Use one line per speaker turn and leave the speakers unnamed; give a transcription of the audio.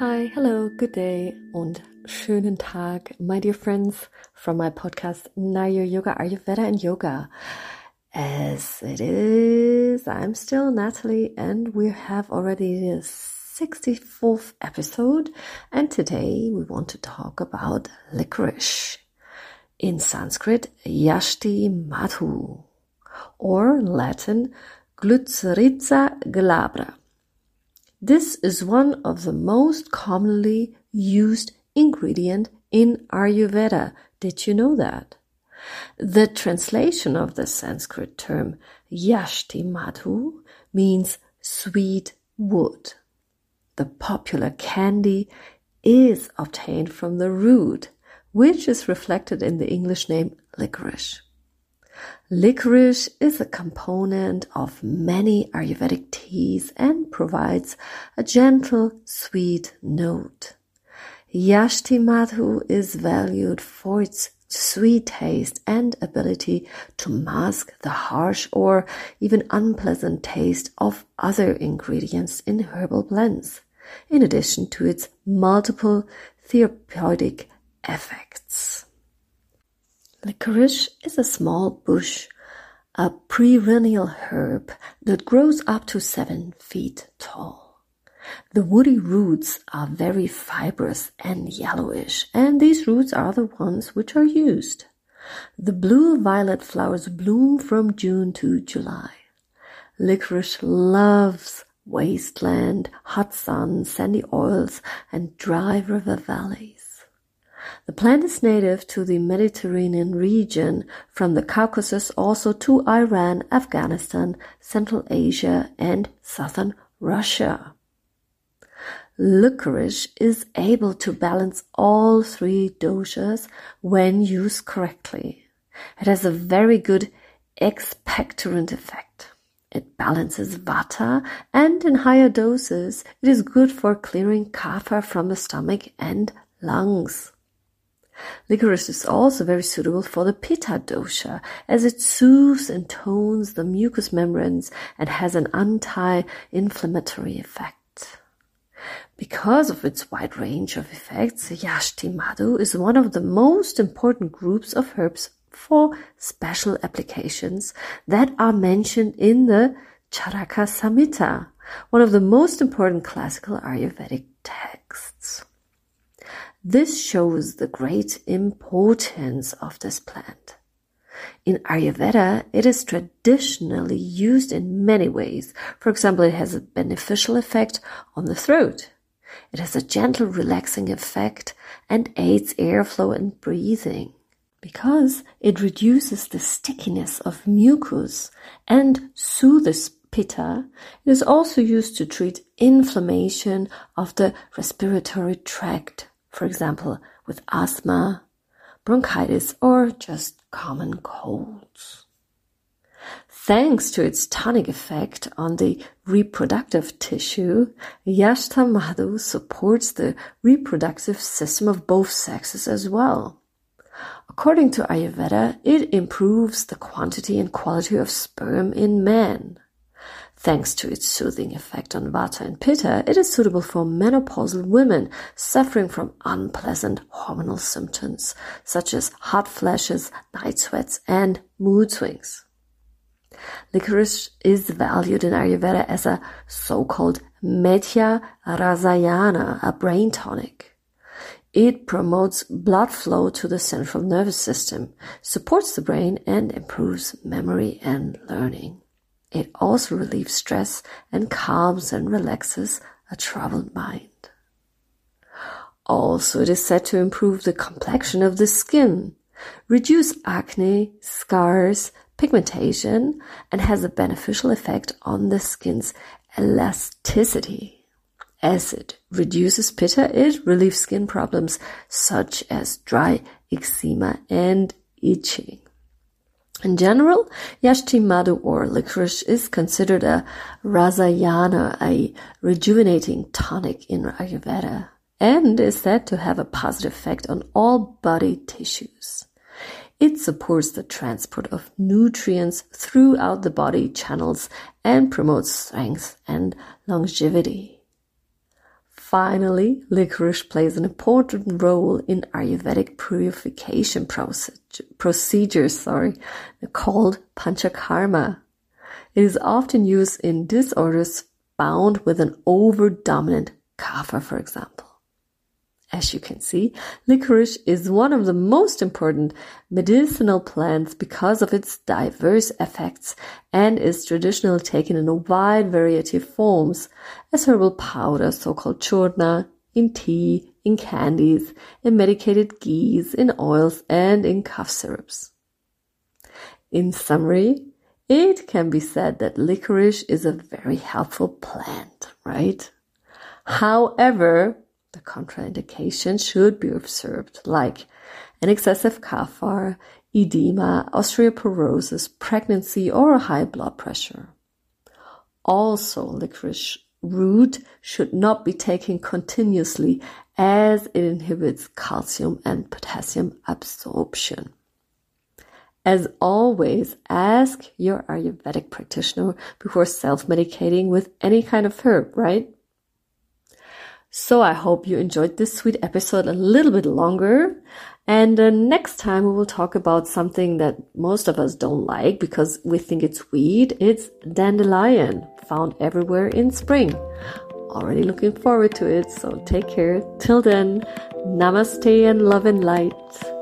Hi, hello, good day und schönen Tag, my dear friends from my podcast Nayur Yoga Ayurveda and Yoga. As it is, I'm still Natalie and we have already the 64th episode and today we want to talk about licorice. In Sanskrit, Yashti Madhu or Latin Glycyrrhiza glabra. This is one of the most commonly used ingredient in Ayurveda. Did you know that? The translation of the Sanskrit term Yashti Madhu means sweet wood. The popular candy is obtained from the root, which is reflected in the English name licorice. Licorice is a component of many Ayurvedic teas and provides a gentle, sweet note. Yashti Madhu is valued for its sweet taste and ability to mask the harsh or even unpleasant taste of other ingredients in herbal blends, in addition to its multiple therapeutic effects. Licorice is a small bush, a perennial herb that grows up to seven feet tall. The woody roots are very fibrous and yellowish, and these roots are the ones which are used. The blue violet flowers bloom from June to July. Licorice loves wasteland, hot sun, sandy oils, and dry river valleys. The plant is native to the Mediterranean region, from the Caucasus also to Iran, Afghanistan, Central Asia, and southern Russia. Licorice is able to balance all three doshas when used correctly. It has a very good expectorant effect. It balances vata and in higher doses it is good for clearing kapha from the stomach and lungs. Licorice is also very suitable for the Pitta dosha as it soothes and tones the mucous membranes and has an anti-inflammatory effect. Because of its wide range of effects, Yashti Madhu is one of the most important groups of herbs for special applications that are mentioned in the Charaka Samhita, one of the most important classical Ayurvedic texts. This shows the great importance of this plant. In Ayurveda, it is traditionally used in many ways. For example, it has a beneficial effect on the throat. It has a gentle relaxing effect and aids airflow and breathing because it reduces the stickiness of mucus and soothes pitta. It is also used to treat inflammation of the respiratory tract for example, with asthma, bronchitis, or just common colds. Thanks to its tonic effect on the reproductive tissue, Yashti Madhu supports the reproductive system of both sexes as well. According to Ayurveda, it improves the quantity and quality of sperm in men. Thanks to its soothing effect on Vata and Pitta, it is suitable for menopausal women suffering from unpleasant hormonal symptoms such as hot flashes, night sweats, and mood swings. Licorice is valued in Ayurveda as a so-called Medhya Rasayana, a brain tonic. It promotes blood flow to the central nervous system, supports the brain, and improves memory and learning. It also relieves stress and calms and relaxes a troubled mind. Also, it is said to improve the complexion of the skin, reduce acne, scars, pigmentation, and has a beneficial effect on the skin's elasticity. As it reduces pitta, it relieves skin problems such as dry eczema and itching. In general, Yashti Madhu or licorice is considered a rasayana, a rejuvenating tonic in Ayurveda, and is said to have a positive effect on all body tissues. It supports the transport of nutrients throughout the body channels and promotes strength and longevity. Finally, licorice plays an important role in Ayurvedic purification procedures, sorry, called panchakarma. It is often used in disorders bound with an over-dominant kapha, for example. As you can see, licorice is one of the most important medicinal plants because of its diverse effects and is traditionally taken in a wide variety of forms as herbal powder, so-called churna, in tea, in candies, in medicated ghees, in oils, and in cough syrups. In summary, it can be said that licorice is a very helpful plant, right? However, the contraindications should be observed, like an excessive kapha, edema, osteoporosis, pregnancy, or high blood pressure. Also, licorice root should not be taken continuously as it inhibits calcium and potassium absorption. As always, ask your Ayurvedic practitioner before self medicating with any kind of herb, right? So I hope you enjoyed this sweet episode a little bit longer. And uh, next time we will talk about something that most of us don't like because we think it's weed. It's dandelion, found everywhere in spring. Already looking forward to it. So take care. Till then, namaste and love and light.